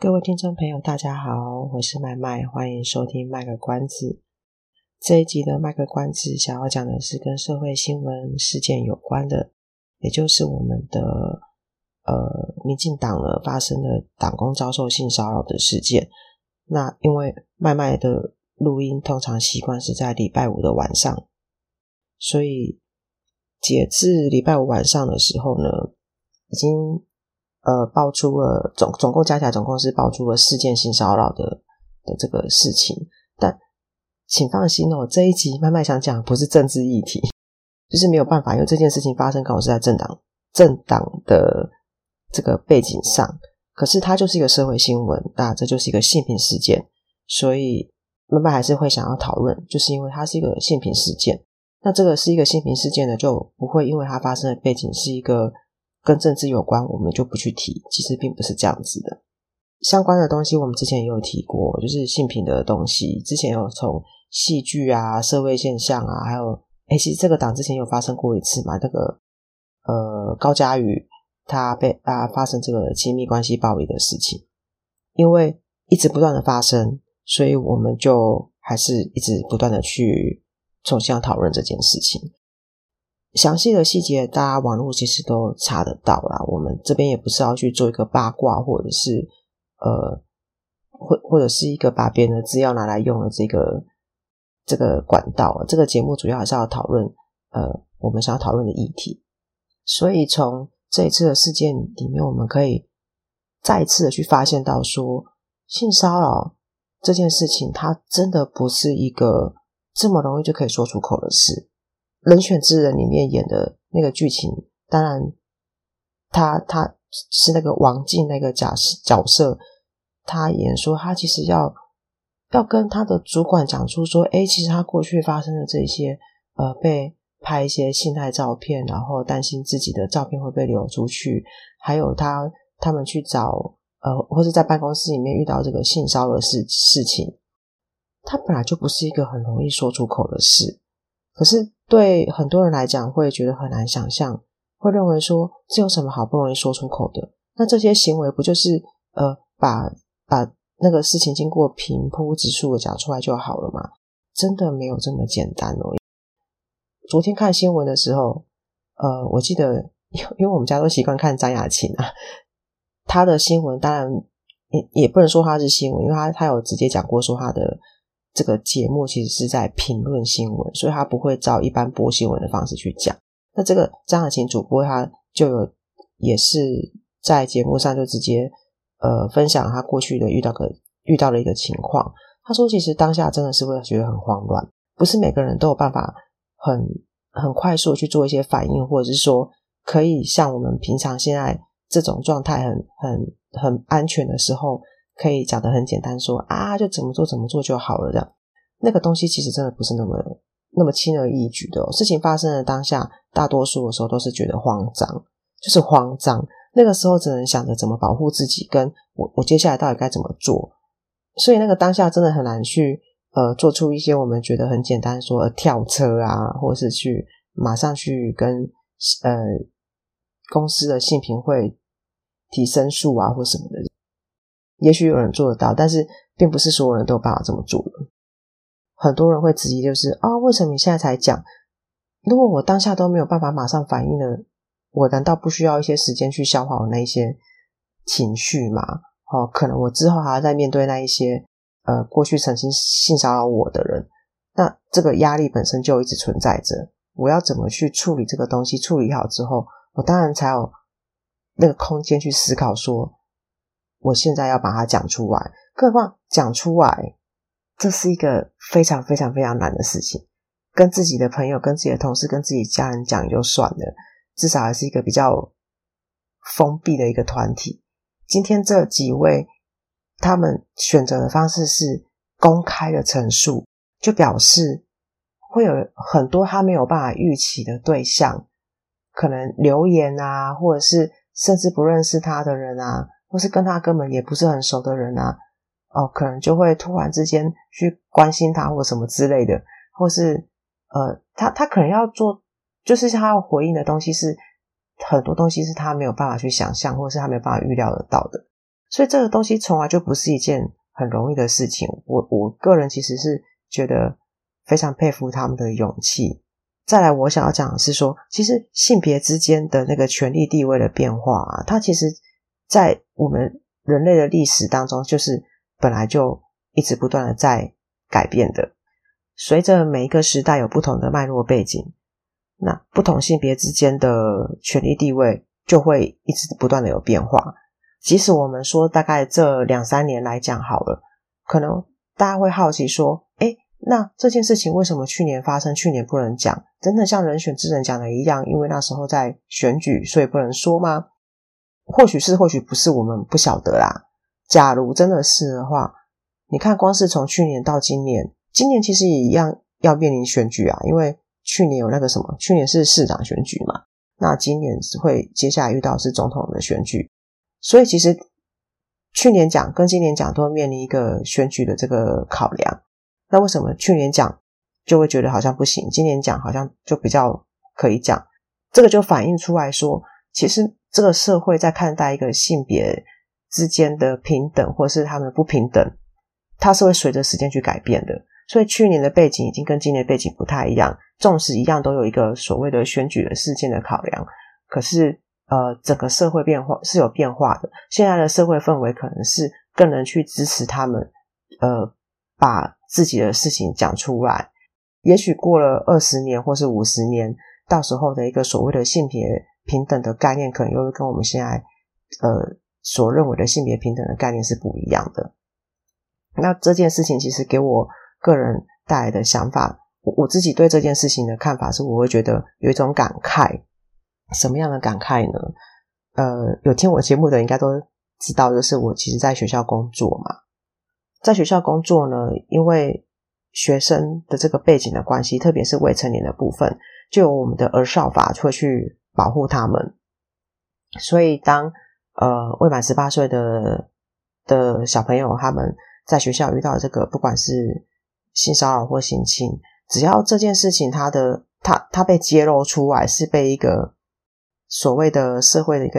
各位听众朋友，大家好，我是麦麦，欢迎收听卖个关子。这一集的卖个关子，想要讲的是跟社会新闻事件有关的，也就是我们的呃民进党了发生的党工遭受性骚扰的事件。那因为麦麦的录音通常习惯是在礼拜五的晚上，所以截至礼拜五晚上的时候呢，已经。呃，爆出了总总共加起来总共是爆出了四件性骚扰的的这个事情，但请放心哦，这一集麦麦想讲不是政治议题，就是没有办法，因为这件事情发生刚好是在政党政党的这个背景上，可是它就是一个社会新闻，那这就是一个性平事件，所以麦麦还是会想要讨论，就是因为它是一个性平事件，那这个是一个性平事件呢，就不会因为它发生的背景是一个。跟政治有关，我们就不去提。其实并不是这样子的。相关的东西，我们之前也有提过，就是性平的东西。之前有从戏剧啊、社会现象啊，还有，哎，其实这个党之前有发生过一次嘛。那个呃，高嘉宇他被啊发生这个亲密关系暴力的事情，因为一直不断的发生，所以我们就还是一直不断的去重新讨论这件事情。详细的细节，大家网络其实都查得到啦。我们这边也不是要去做一个八卦，或者是呃，或或者是一个把别人的资料拿来用的这个这个管道。这个节目主要还是要讨论呃，我们想要讨论的议题。所以从这一次的事件里面，我们可以再次的去发现到说，性骚扰这件事情，它真的不是一个这么容易就可以说出口的事。《人选之人》里面演的那个剧情，当然他，他是那个王静那个假角色，他演说他其实要要跟他的主管讲出说，哎，其实他过去发生的这些，呃，被拍一些性爱照片，然后担心自己的照片会被流出去，还有他他们去找呃，或是在办公室里面遇到这个性骚扰的事事情，他本来就不是一个很容易说出口的事，可是。对很多人来讲，会觉得很难想象，会认为说，这有什么好不容易说出口的？那这些行为不就是呃，把把那个事情经过平铺直述的讲出来就好了吗？真的没有这么简单哦。昨天看新闻的时候，呃，我记得，因为我们家都习惯看张雅琴啊，他的新闻当然也也不能说他是新闻，因为他他有直接讲过说他的。这个节目其实是在评论新闻，所以他不会照一般播新闻的方式去讲。那这个张雅琴主播，他就有也是在节目上就直接呃分享他过去的遇到个遇到的一个情况。他说，其实当下真的是会觉得很慌乱，不是每个人都有办法很很快速去做一些反应，或者是说可以像我们平常现在这种状态很很很安全的时候。可以讲得很简单说，啊，就怎么做怎么做就好了。这样，那个东西其实真的不是那么那么轻而易举的哦。事情发生的当下，大多数的时候都是觉得慌张，就是慌张。那个时候只能想着怎么保护自己，跟我我接下来到底该怎么做。所以那个当下真的很难去呃做出一些我们觉得很简单说跳车啊，或是去马上去跟呃公司的性平会提申诉啊，或什么的。也许有人做得到，但是并不是所有人都有办法这么做的。很多人会质疑，就是啊，为什么你现在才讲？如果我当下都没有办法马上反应呢？我难道不需要一些时间去消化我那一些情绪吗？哦，可能我之后还要再面对那一些呃过去曾经性骚扰我的人，那这个压力本身就一直存在着。我要怎么去处理这个东西？处理好之后，我当然才有那个空间去思考说。我现在要把它讲出来，更何况讲出来，这是一个非常非常非常难的事情。跟自己的朋友、跟自己的同事、跟自己家人讲就算了，至少还是一个比较封闭的一个团体。今天这几位他们选择的方式是公开的陈述，就表示会有很多他没有办法预期的对象，可能留言啊，或者是甚至不认识他的人啊，或是跟他根本也不是很熟的人啊，哦，可能就会突然之间去关心他或什么之类的，或是呃，他他可能要做，就是他要回应的东西是很多东西是他没有办法去想象，或是他没有办法预料得到的。所以这个东西从来就不是一件很容易的事情。我我个人其实是觉得非常佩服他们的勇气。再来，我想要讲的是说，其实性别之间的那个权力地位的变化啊，它其实，在我们人类的历史当中，就是本来就一直不断的在改变的。随着每一个时代有不同的脉络背景，那不同性别之间的权力地位就会一直不断的有变化。即使我们说大概这两三年来讲好了，可能大家会好奇说，诶，那这件事情为什么去年发生，去年不能讲？真的像人选之人讲的一样，因为那时候在选举，所以不能说吗？或许是，或许不是，我们不晓得啦。假如真的是的话，你看，光是从去年到今年，今年其实也一样要面临选举啊，因为去年有那个什么，去年是市长选举嘛，那今年会接下来遇到是总统的选举。所以其实去年讲跟今年讲都会面临一个选举的这个考量。那为什么去年讲就会觉得好像不行，今年讲好像就比较可以讲？这个就反映出来说，其实这个社会在看待一个性别之间的平等，或是他们不平等，它是会随着时间去改变的。所以去年的背景已经跟今年的背景不太一样，纵使一样都有一个所谓的选举的事件的考量，可是。呃，整个社会变化是有变化的。现在的社会氛围可能是更能去支持他们，呃，把自己的事情讲出来。也许过了二十年或是五十年，到时候的一个所谓的性别平等的概念，可能又会跟我们现在呃所认为的性别平等的概念是不一样的。那这件事情其实给我个人带来的想法，我我自己对这件事情的看法是，我会觉得有一种感慨。什么样的感慨呢？呃，有听我节目的应该都知道，就是我其实在学校工作嘛，在学校工作呢，因为学生的这个背景的关系，特别是未成年的部分，就有我们的儿少法会去保护他们。所以当呃未满十八岁的的小朋友他们在学校遇到这个，不管是性骚扰或性侵，只要这件事情他的他他被揭露出来，是被一个。所谓的社会的一个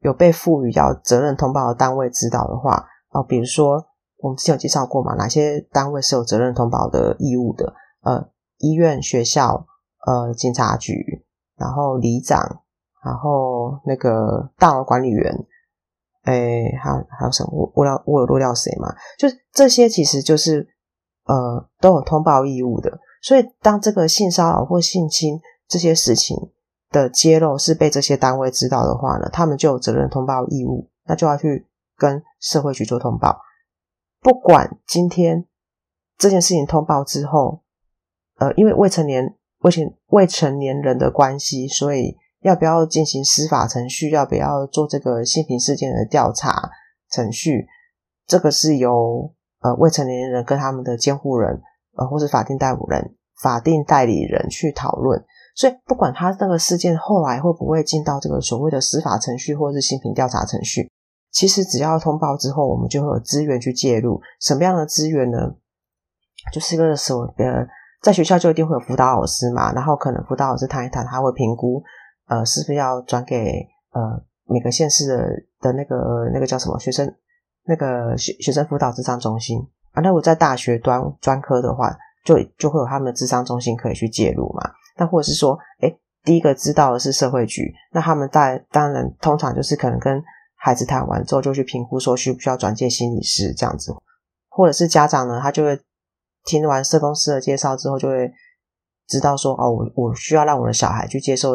有被赋予要责任通报的单位知道的话，啊，比如说我们之前有介绍过嘛，哪些单位是有责任通报的义务的？呃，医院、学校、呃，警察局，然后里长，然后那个大楼管理员，诶，还有还有什么？我我要我有漏掉谁吗？就是这些，其实就是呃都有通报义务的。所以当这个性骚扰或性侵这些事情，的揭露是被这些单位知道的话呢，他们就有责任通报义务，那就要去跟社会局做通报。不管今天这件事情通报之后，呃，因为未成年、未成未成年人的关系，所以要不要进行司法程序，要不要做这个性平事件的调查程序，这个是由呃未成年人跟他们的监护人，呃，或是法定代理人、法定代理人去讨论。所以，不管他那个事件后来会不会进到这个所谓的司法程序或者是性平调查程序，其实只要通报之后，我们就会有资源去介入。什么样的资源呢？就是一个时候，呃，在学校就一定会有辅导老师嘛，然后可能辅导老师谈一谈，他会评估，呃，是不是要转给呃每个县市的的那个那个叫什么学生那个学学生辅导智商中心啊。那我在大学端专科的话，就就会有他们的智商中心可以去介入嘛。那或者是说，诶，第一个知道的是社会局，那他们在当然通常就是可能跟孩子谈完之后，就去评估说需不需要转介心理师这样子，或者是家长呢，他就会听完社工师的介绍之后，就会知道说，哦，我我需要让我的小孩去接受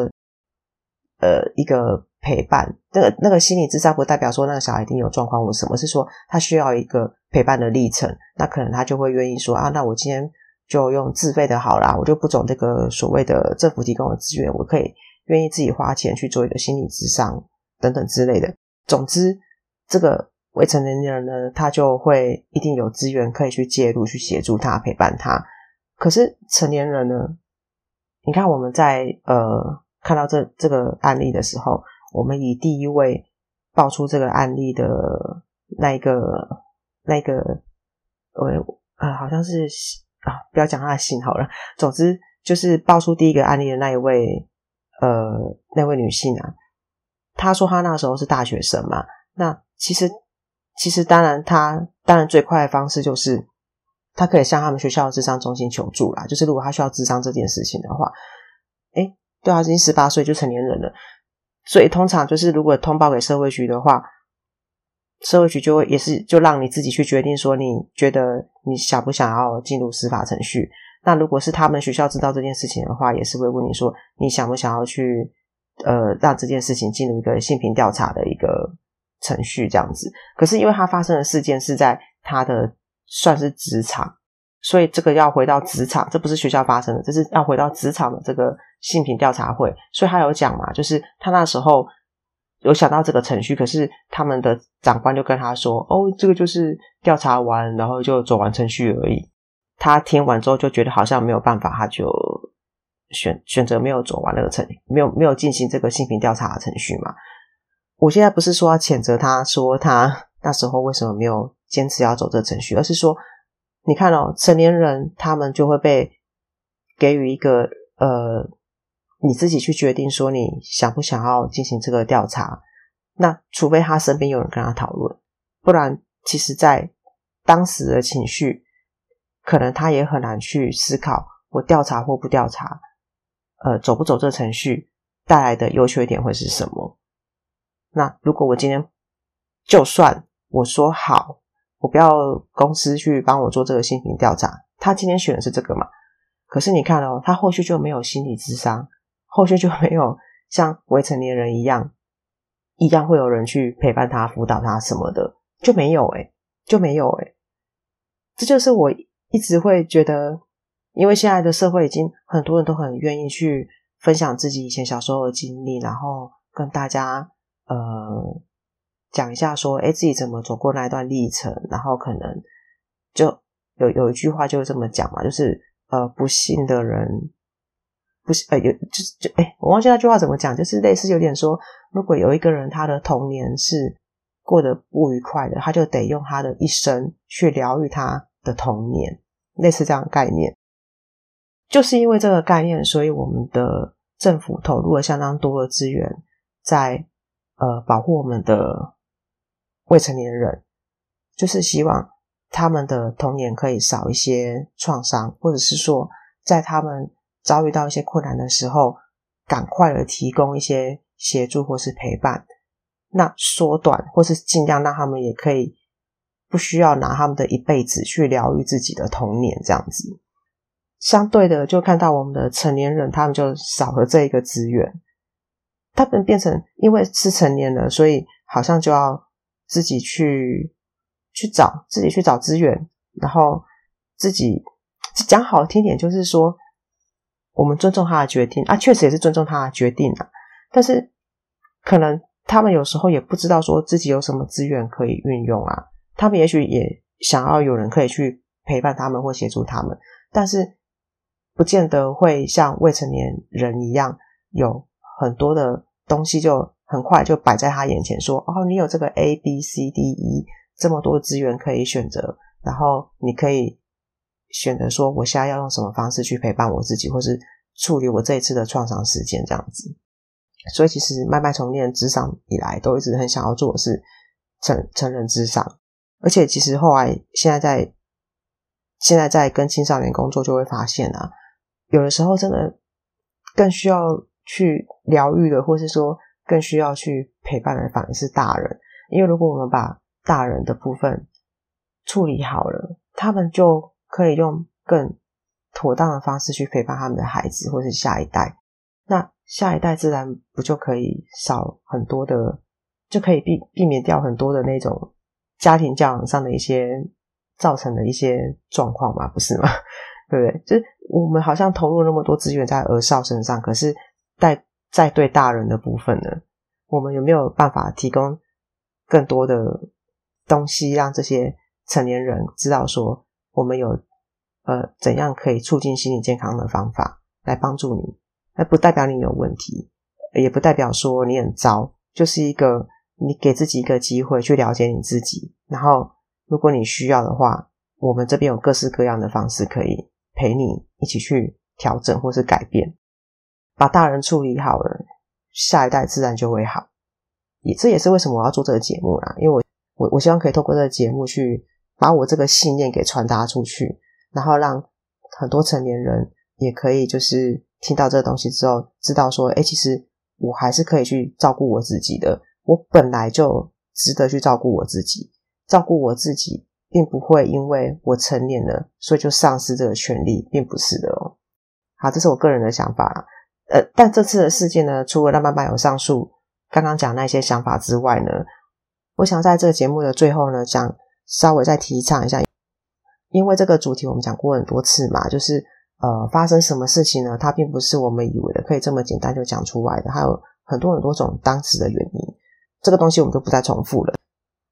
呃一个陪伴，那个那个心理智商不代表说那个小孩一定有状况或什么，是说他需要一个陪伴的历程，那可能他就会愿意说啊，那我今天。就用自费的好啦，我就不走这个所谓的政府提供的资源，我可以愿意自己花钱去做一个心理智商等等之类的。总之，这个未成年人呢，他就会一定有资源可以去介入、去协助他、陪伴他。可是成年人呢？你看我们在呃看到这这个案例的时候，我们以第一位爆出这个案例的那一个那个呃呃，好像是啊，不要讲他的姓好了。总之就是爆出第一个案例的那一位呃那位女性啊，她说她那时候是大学生嘛，那其实。其实，当然，他当然最快的方式就是，他可以向他们学校的智商中心求助啦。就是如果他需要智商这件事情的话，诶，对啊，已经十八岁就成年人了，所以通常就是如果通报给社会局的话，社会局就会也是就让你自己去决定说，你觉得你想不想要进入司法程序。那如果是他们学校知道这件事情的话，也是会问你说，你想不想要去呃让这件事情进入一个性平调查的一个。程序这样子，可是因为他发生的事件是在他的算是职场，所以这个要回到职场，这不是学校发生的，这是要回到职场的这个性平调查会，所以他有讲嘛，就是他那时候有想到这个程序，可是他们的长官就跟他说：“哦，这个就是调查完，然后就走完程序而已。”他听完之后就觉得好像没有办法，他就选选择没有走完那个程，没有没有进行这个性平调查的程序嘛。我现在不是说要谴责他，说他那时候为什么没有坚持要走这程序，而是说，你看哦，成年人他们就会被给予一个呃，你自己去决定说你想不想要进行这个调查。那除非他身边有人跟他讨论，不然其实在当时的情绪，可能他也很难去思考我调查或不调查，呃，走不走这程序带来的优缺点会是什么。那如果我今天就算我说好，我不要公司去帮我做这个性平调查，他今天选的是这个嘛？可是你看哦，他后续就没有心理咨商，后续就没有像未成年人一样，一样会有人去陪伴他、辅导他什么的，就没有诶，就没有诶。这就是我一直会觉得，因为现在的社会已经很多人都很愿意去分享自己以前小时候的经历，然后跟大家。呃，讲一下说，哎，自己怎么走过那一段历程，然后可能就有有一句话就是这么讲嘛，就是呃，不幸的人，不是呃有就是就哎，我忘记那句话怎么讲，就是类似有点说，如果有一个人他的童年是过得不愉快的，他就得用他的一生去疗愈他的童年，类似这样的概念。就是因为这个概念，所以我们的政府投入了相当多的资源在。呃，保护我们的未成年人，就是希望他们的童年可以少一些创伤，或者是说，在他们遭遇到一些困难的时候，赶快的提供一些协助或是陪伴，那缩短或是尽量让他们也可以不需要拿他们的一辈子去疗愈自己的童年，这样子。相对的，就看到我们的成年人，他们就少了这一个资源。他们变成因为是成年了，所以好像就要自己去去找自己去找资源，然后自己讲好听点，就是说我们尊重他的决定啊，确实也是尊重他的决定啊。但是可能他们有时候也不知道说自己有什么资源可以运用啊，他们也许也想要有人可以去陪伴他们或协助他们，但是不见得会像未成年人一样有。很多的东西就很快就摆在他眼前，说：“哦，你有这个 A B C D E 这么多资源可以选择，然后你可以选择说，我现在要用什么方式去陪伴我自己，或是处理我这一次的创伤事件这样子。”所以，其实麦麦从念咨商以来，都一直很想要做的是成成人咨商，而且其实后来现在在现在在跟青少年工作，就会发现啊，有的时候真的更需要。去疗愈的，或是说更需要去陪伴的，反而是大人。因为如果我们把大人的部分处理好了，他们就可以用更妥当的方式去陪伴他们的孩子，或是下一代。那下一代自然不就可以少很多的，就可以避避免掉很多的那种家庭教养上的一些造成的一些状况嘛，不是吗？对不对？就是我们好像投入那么多资源在儿少身上，可是。在在对大人的部分呢，我们有没有办法提供更多的东西让这些成年人知道说，我们有呃怎样可以促进心理健康的方法来帮助你，那不代表你有问题，也不代表说你很糟，就是一个你给自己一个机会去了解你自己，然后如果你需要的话，我们这边有各式各样的方式可以陪你一起去调整或是改变，把大人处理好了，下一代自然就会好。也这也是为什么我要做这个节目啦，因为我我我希望可以透过这个节目去把我这个信念给传达出去，然后让很多成年人也可以就是听到这个东西之后，知道说，哎，其实我还是可以去照顾我自己的，我本来就值得去照顾我自己，照顾我自己。并不会因为我成年了，所以就丧失这个权利，并不是的哦。好，这是我个人的想法啦。呃，但这次的事件呢，除了让妈妈有上述刚刚讲那些想法之外呢，我想在这个节目的最后呢，想稍微再提倡一下，因为这个主题我们讲过很多次嘛，就是呃，发生什么事情呢？它并不是我们以为的可以这么简单就讲出来的，还有很多很多种当时的原因。这个东西我们就不再重复了。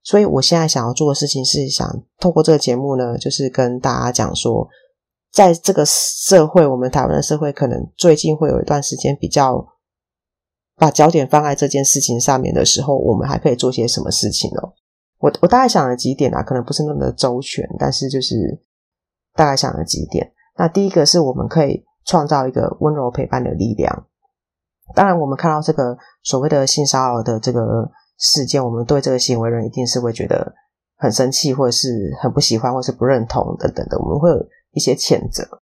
所以，我现在想要做的事情是想透过这个节目呢，就是跟大家讲说，在这个社会，我们台湾的社会，可能最近会有一段时间比较把焦点放在这件事情上面的时候，我们还可以做些什么事情哦？我我大概想了几点啊，可能不是那么的周全，但是就是大概想了几点。那第一个是我们可以创造一个温柔陪伴的力量。当然，我们看到这个所谓的性骚扰的这个。事件，我们对这个行为人一定是会觉得很生气，或者是很不喜欢，或是不认同等等的，我们会一些谴责。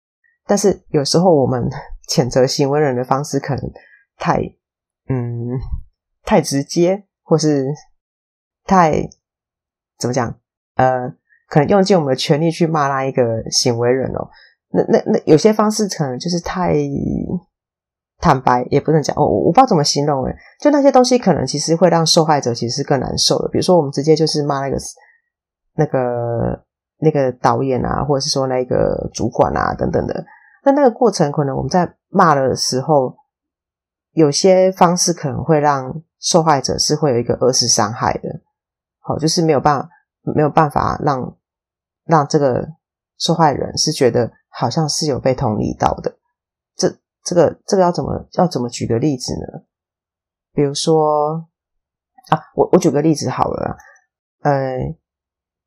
但是有时候我们谴责行为人的方式可能太嗯太直接，或是太怎么讲？呃，可能用尽我们的全力去骂那一个行为人哦。那那那有些方式可能就是太。坦白也不能讲，我我不知道怎么形容诶，就那些东西可能其实会让受害者其实更难受的。比如说，我们直接就是骂那个那个那个导演啊，或者是说那个主管啊等等的。那那个过程，可能我们在骂的时候，有些方式可能会让受害者是会有一个二次伤害的。好，就是没有办法没有办法让让这个受害人是觉得好像是有被同理到的。这。这个这个要怎么要怎么举个例子呢？比如说啊，我我举个例子好了，呃，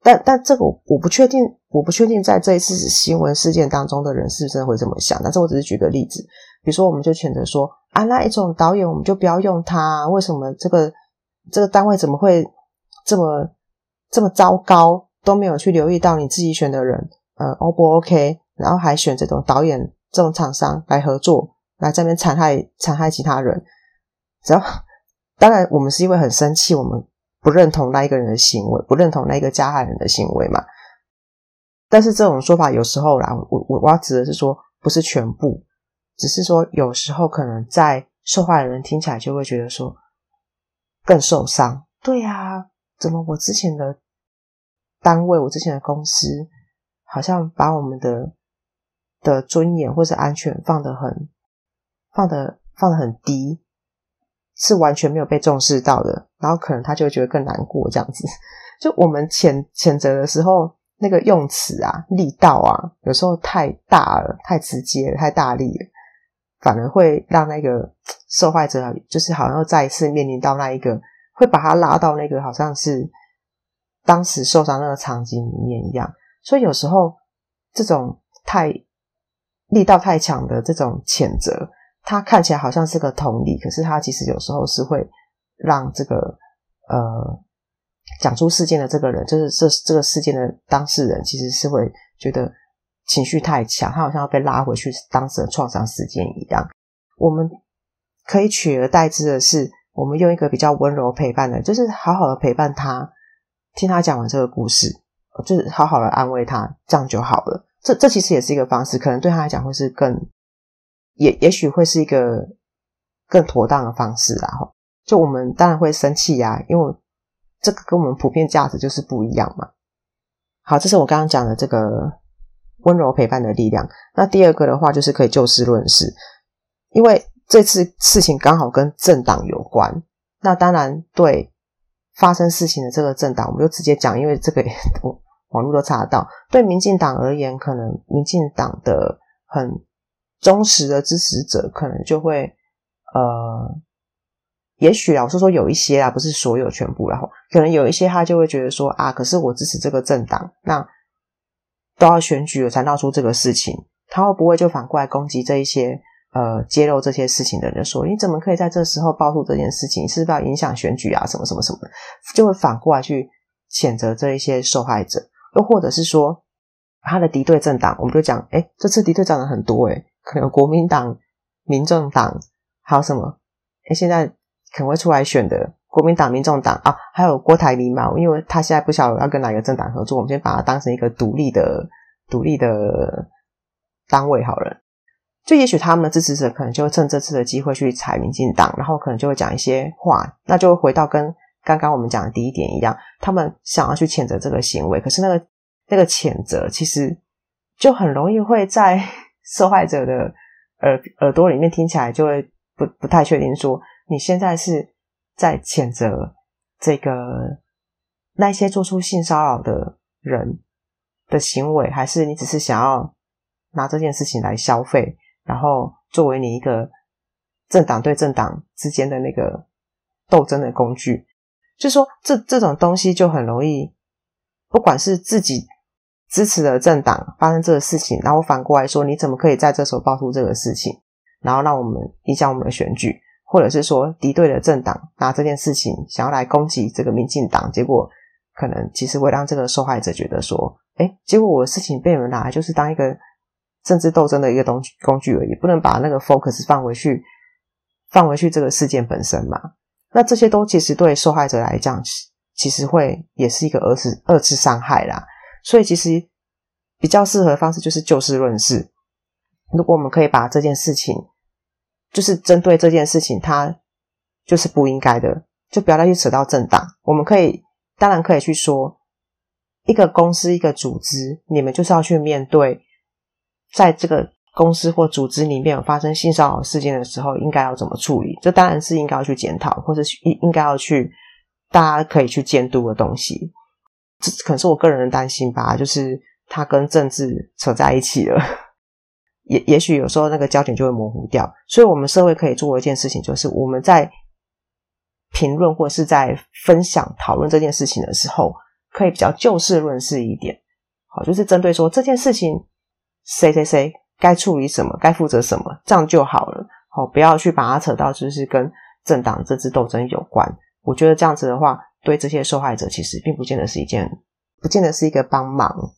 但但这个我我不确定，我不确定在这一次新闻事件当中的人是不是真的会这么想。但是我只是举个例子，比如说我们就选择说啊，那一种导演我们就不要用他，为什么这个这个单位怎么会这么这么糟糕，都没有去留意到你自己选的人，呃，O 不 OK，然后还选这种导演。这种厂商来合作，来这边残害残害其他人，只要当然我们是因为很生气，我们不认同那一个人的行为，不认同那一个加害人的行为嘛。但是这种说法有时候啦，我我我要指的是说，不是全部，只是说有时候可能在受害人听起来就会觉得说更受伤。对呀，怎么我之前的单位，我之前的公司，好像把我们的。的尊严或是安全放得很，放得放得很低，是完全没有被重视到的。然后可能他就觉得更难过，这样子。就我们谴谴责的时候，那个用词啊、力道啊，有时候太大了、太直接了、太大力了，反而会让那个受害者就是好像又再一次面临到那一个，会把他拉到那个好像是当时受伤那个场景里面一样。所以有时候这种太力道太强的这种谴责，他看起来好像是个同理，可是他其实有时候是会让这个呃讲出事件的这个人，就是这这个事件的当事人，其实是会觉得情绪太强，他好像要被拉回去当时的创伤事件一样。我们可以取而代之的是，我们用一个比较温柔陪伴的，就是好好的陪伴他，听他讲完这个故事，就是好好的安慰他，这样就好了。这这其实也是一个方式，可能对他来讲会是更，也也许会是一个更妥当的方式啦。哈，就我们当然会生气呀，因为这个跟我们普遍价值就是不一样嘛。好，这是我刚刚讲的这个温柔陪伴的力量。那第二个的话，就是可以就事论事，因为这次事情刚好跟政党有关。那当然对发生事情的这个政党，我们就直接讲，因为这个网络都查得到。对民进党而言，可能民进党的很忠实的支持者，可能就会呃，也许啊，我是说有一些啊，不是所有全部，然后可能有一些他就会觉得说啊，可是我支持这个政党，那都要选举了才闹出这个事情，他会不会就反过来攻击这一些？呃，揭露这些事情的人说：“你怎么可以在这时候爆出这件事情？是不是要影响选举啊？什么什么什么的，就会反过来去谴责这一些受害者。又或者是说，他的敌对政党，我们就讲，哎，这次敌对政党很多，诶可能国民党、民众党，还有什么？哎，现在可能会出来选的国民党、民众党啊，还有郭台铭嘛，因为他现在不晓得要跟哪个政党合作，我们先把它当成一个独立的、独立的单位好了。”就也许他们的支持者可能就会趁这次的机会去踩民进党，然后可能就会讲一些话，那就会回到跟刚刚我们讲的第一点一样，他们想要去谴责这个行为，可是那个那个谴责其实就很容易会在受害者的耳耳朵里面听起来就会不不太确定，说你现在是在谴责这个那些做出性骚扰的人的行为，还是你只是想要拿这件事情来消费？然后作为你一个政党对政党之间的那个斗争的工具，就说这这种东西就很容易，不管是自己支持的政党发生这个事情，然后反过来说，你怎么可以在这时候爆出这个事情，然后让我们影响我们的选举，或者是说敌对的政党拿这件事情想要来攻击这个民进党，结果可能其实会让这个受害者觉得说，哎，结果我的事情被你们拿来就是当一个。政治斗争的一个东工具而已，不能把那个 focus 放回去，放回去这个事件本身嘛。那这些都其实对受害者来讲，其实会也是一个二次二次伤害啦。所以其实比较适合的方式就是就事论事。如果我们可以把这件事情，就是针对这件事情，它就是不应该的，就不要再去扯到政党。我们可以当然可以去说，一个公司一个组织，你们就是要去面对。在这个公司或组织里面有发生性骚扰事件的时候，应该要怎么处理？这当然是应该要去检讨，或者应应该要去大家可以去监督的东西。这可能是我个人的担心吧，就是它跟政治扯在一起了，也也许有时候那个焦点就会模糊掉。所以，我们社会可以做一件事情，就是我们在评论或是在分享讨论这件事情的时候，可以比较就事论事一点。好，就是针对说这件事情。谁谁谁该处理什么，该负责什么，这样就好了。好，不要去把它扯到就是跟政党政治斗争有关。我觉得这样子的话，对这些受害者其实并不见得是一件，不见得是一个帮忙。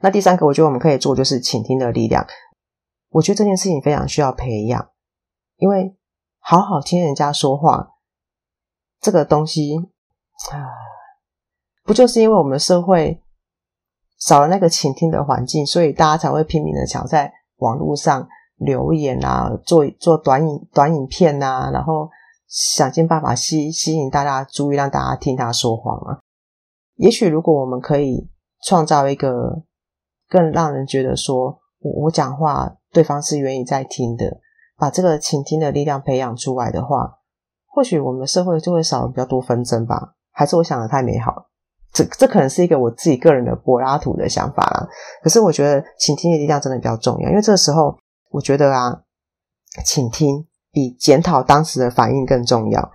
那第三个，我觉得我们可以做就是倾听的力量。我觉得这件事情非常需要培养，因为好好听人家说话这个东西啊，不就是因为我们社会。少了那个倾听的环境，所以大家才会拼命的想在网络上留言啊，做做短影短影片啊，然后想尽办法吸吸引大家注意，让大家听他说话嘛。也许如果我们可以创造一个更让人觉得说我我讲话对方是愿意在听的，把这个倾听的力量培养出来的话，或许我们社会就会少了比较多纷争吧。还是我想的太美好？这这可能是一个我自己个人的柏拉图的想法啦，可是我觉得倾听的力量真的比较重要，因为这个时候我觉得啊，倾听比检讨当时的反应更重要。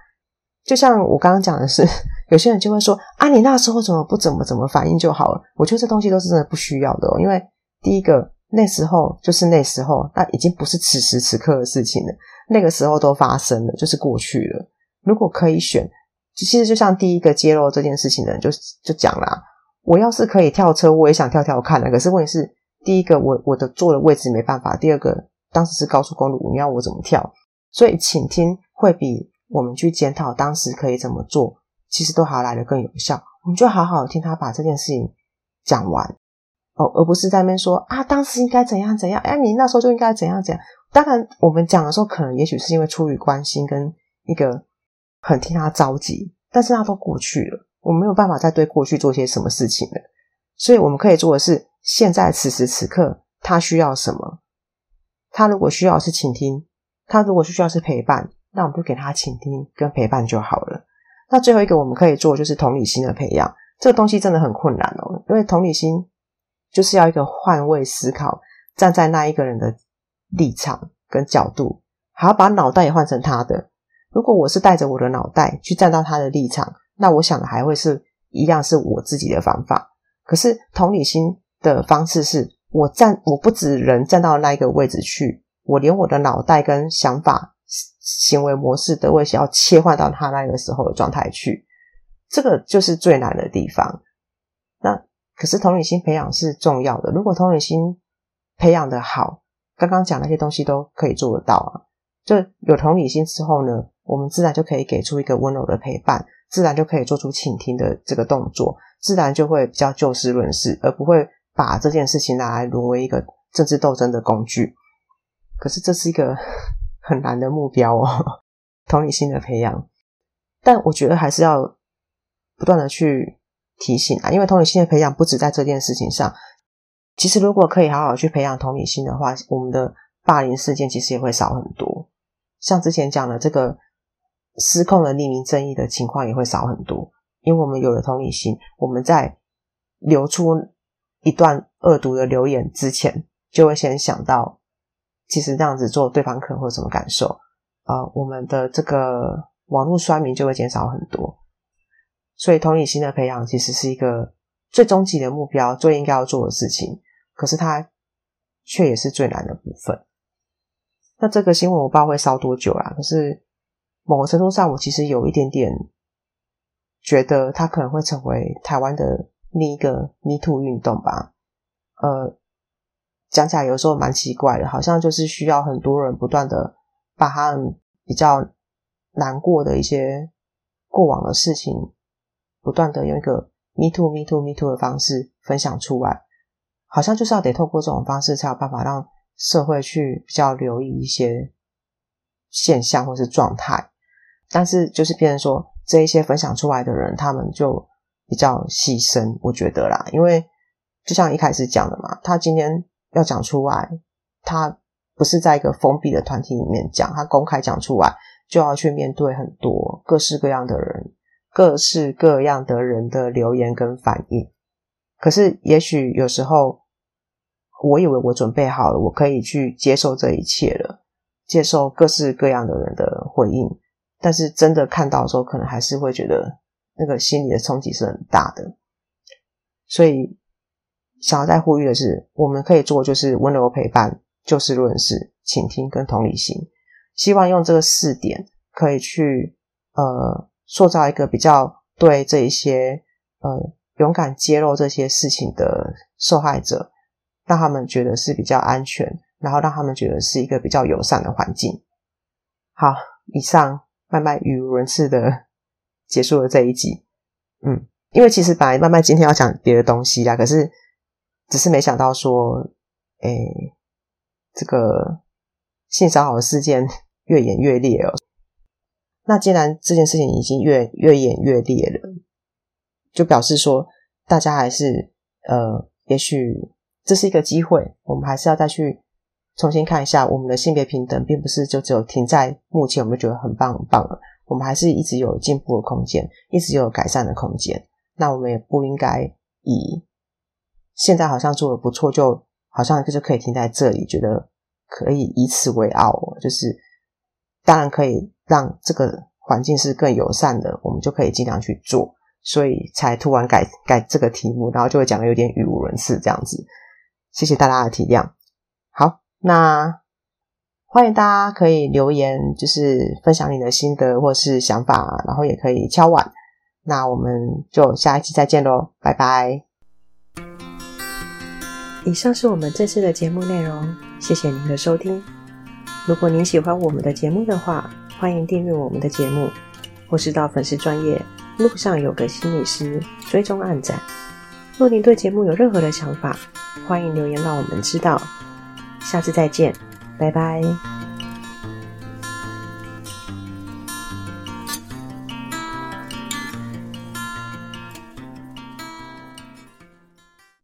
就像我刚刚讲的是，有些人就会说啊，你那时候怎么不怎么怎么反应就好了？我觉得这东西都是真的不需要的哦，因为第一个那时候就是那时候，那已经不是此时此刻的事情了，那个时候都发生了，就是过去了。如果可以选。其实就像第一个揭露这件事情的人就就讲啦，我要是可以跳车，我也想跳跳看的。可是问题是，第一个我我的坐的位置没办法，第二个当时是高速公路，你要我怎么跳？所以倾听会比我们去检讨当时可以怎么做，其实都还来得更有效。我们就好好听他把这件事情讲完哦，而不是在那边说啊，当时应该怎样怎样，哎，你那时候就应该怎样怎样。当然，我们讲的时候，可能也许是因为出于关心跟一个。很替他着急，但是他都过去了，我没有办法再对过去做些什么事情了。所以我们可以做的是，现在此时此刻他需要什么？他如果需要是倾听，他如果是需要是陪伴，那我们就给他倾听跟陪伴就好了。那最后一个我们可以做就是同理心的培养，这个东西真的很困难哦，因为同理心就是要一个换位思考，站在那一个人的立场跟角度，还要把脑袋也换成他的。如果我是带着我的脑袋去站到他的立场，那我想的还会是一样是我自己的方法。可是同理心的方式是我站，我不止人站到那一个位置去，我连我的脑袋跟想法。行为模式都会想要切换到他那个时候的状态去，这个就是最难的地方。那可是同理心培养是重要的，如果同理心培养的好，刚刚讲那些东西都可以做得到啊。就有同理心之后呢，我们自然就可以给出一个温柔的陪伴，自然就可以做出倾听的这个动作，自然就会比较就事论事，而不会把这件事情拿来沦为一个政治斗争的工具。可是这是一个。很难的目标哦，同理心的培养，但我觉得还是要不断的去提醒啊，因为同理心的培养不止在这件事情上。其实如果可以好好去培养同理心的话，我们的霸凌事件其实也会少很多。像之前讲的这个失控的匿名正义的情况也会少很多，因为我们有了同理心，我们在留出一段恶毒的留言之前，就会先想到。其实这样子做，对方可能会有什么感受？呃，我们的这个网络酸民就会减少很多。所以，同理心的培养其实是一个最终极的目标，最应该要做的事情。可是，它却也是最难的部分。那这个新闻我不知道会烧多久啦。可是，某个程度上，我其实有一点点觉得，它可能会成为台湾的另一个 Me Too 运动吧。呃。讲起来有时候蛮奇怪的，好像就是需要很多人不断的把他们比较难过的一些过往的事情，不断的用一个 “me too, me too, me too” 的方式分享出来，好像就是要得透过这种方式才有办法让社会去比较留意一些现象或是状态。但是就是变成说这一些分享出来的人，他们就比较牺牲，我觉得啦，因为就像一开始讲的嘛，他今天。要讲出来，他不是在一个封闭的团体里面讲，他公开讲出来，就要去面对很多各式各样的人、各式各样的人的留言跟反应。可是，也许有时候，我以为我准备好了，我可以去接受这一切了，接受各式各样的人的回应。但是，真的看到的时候，可能还是会觉得那个心理的冲击是很大的。所以。想要再呼吁的是，我们可以做就是温柔陪伴、就事论事、倾听跟同理心。希望用这个四点，可以去呃塑造一个比较对这一些呃勇敢揭露这些事情的受害者，让他们觉得是比较安全，然后让他们觉得是一个比较友善的环境。好，以上慢慢语无伦次的结束了这一集。嗯，因为其实本来慢慢今天要讲别的东西啦，可是。只是没想到说，诶、这个性骚扰的事件越演越烈哦。那既然这件事情已经越越演越烈了，就表示说大家还是呃，也许这是一个机会，我们还是要再去重新看一下我们的性别平等，并不是就只有停在目前我们觉得很棒很棒了，我们还是一直有进步的空间，一直有改善的空间。那我们也不应该以。现在好像做的不错，就好像就是可以停在这里，觉得可以以此为傲，就是当然可以让这个环境是更友善的，我们就可以尽量去做，所以才突然改改这个题目，然后就会讲得有点语无伦次这样子。谢谢大家的体谅。好，那欢迎大家可以留言，就是分享你的心得或是想法，然后也可以敲碗。那我们就下一期再见喽，拜拜。以上是我们这次的节目内容，谢谢您的收听。如果您喜欢我们的节目的话，欢迎订阅我们的节目，或是到粉丝专业路上有个心理师追踪暗赞。若您对节目有任何的想法，欢迎留言让我们知道。下次再见，拜拜。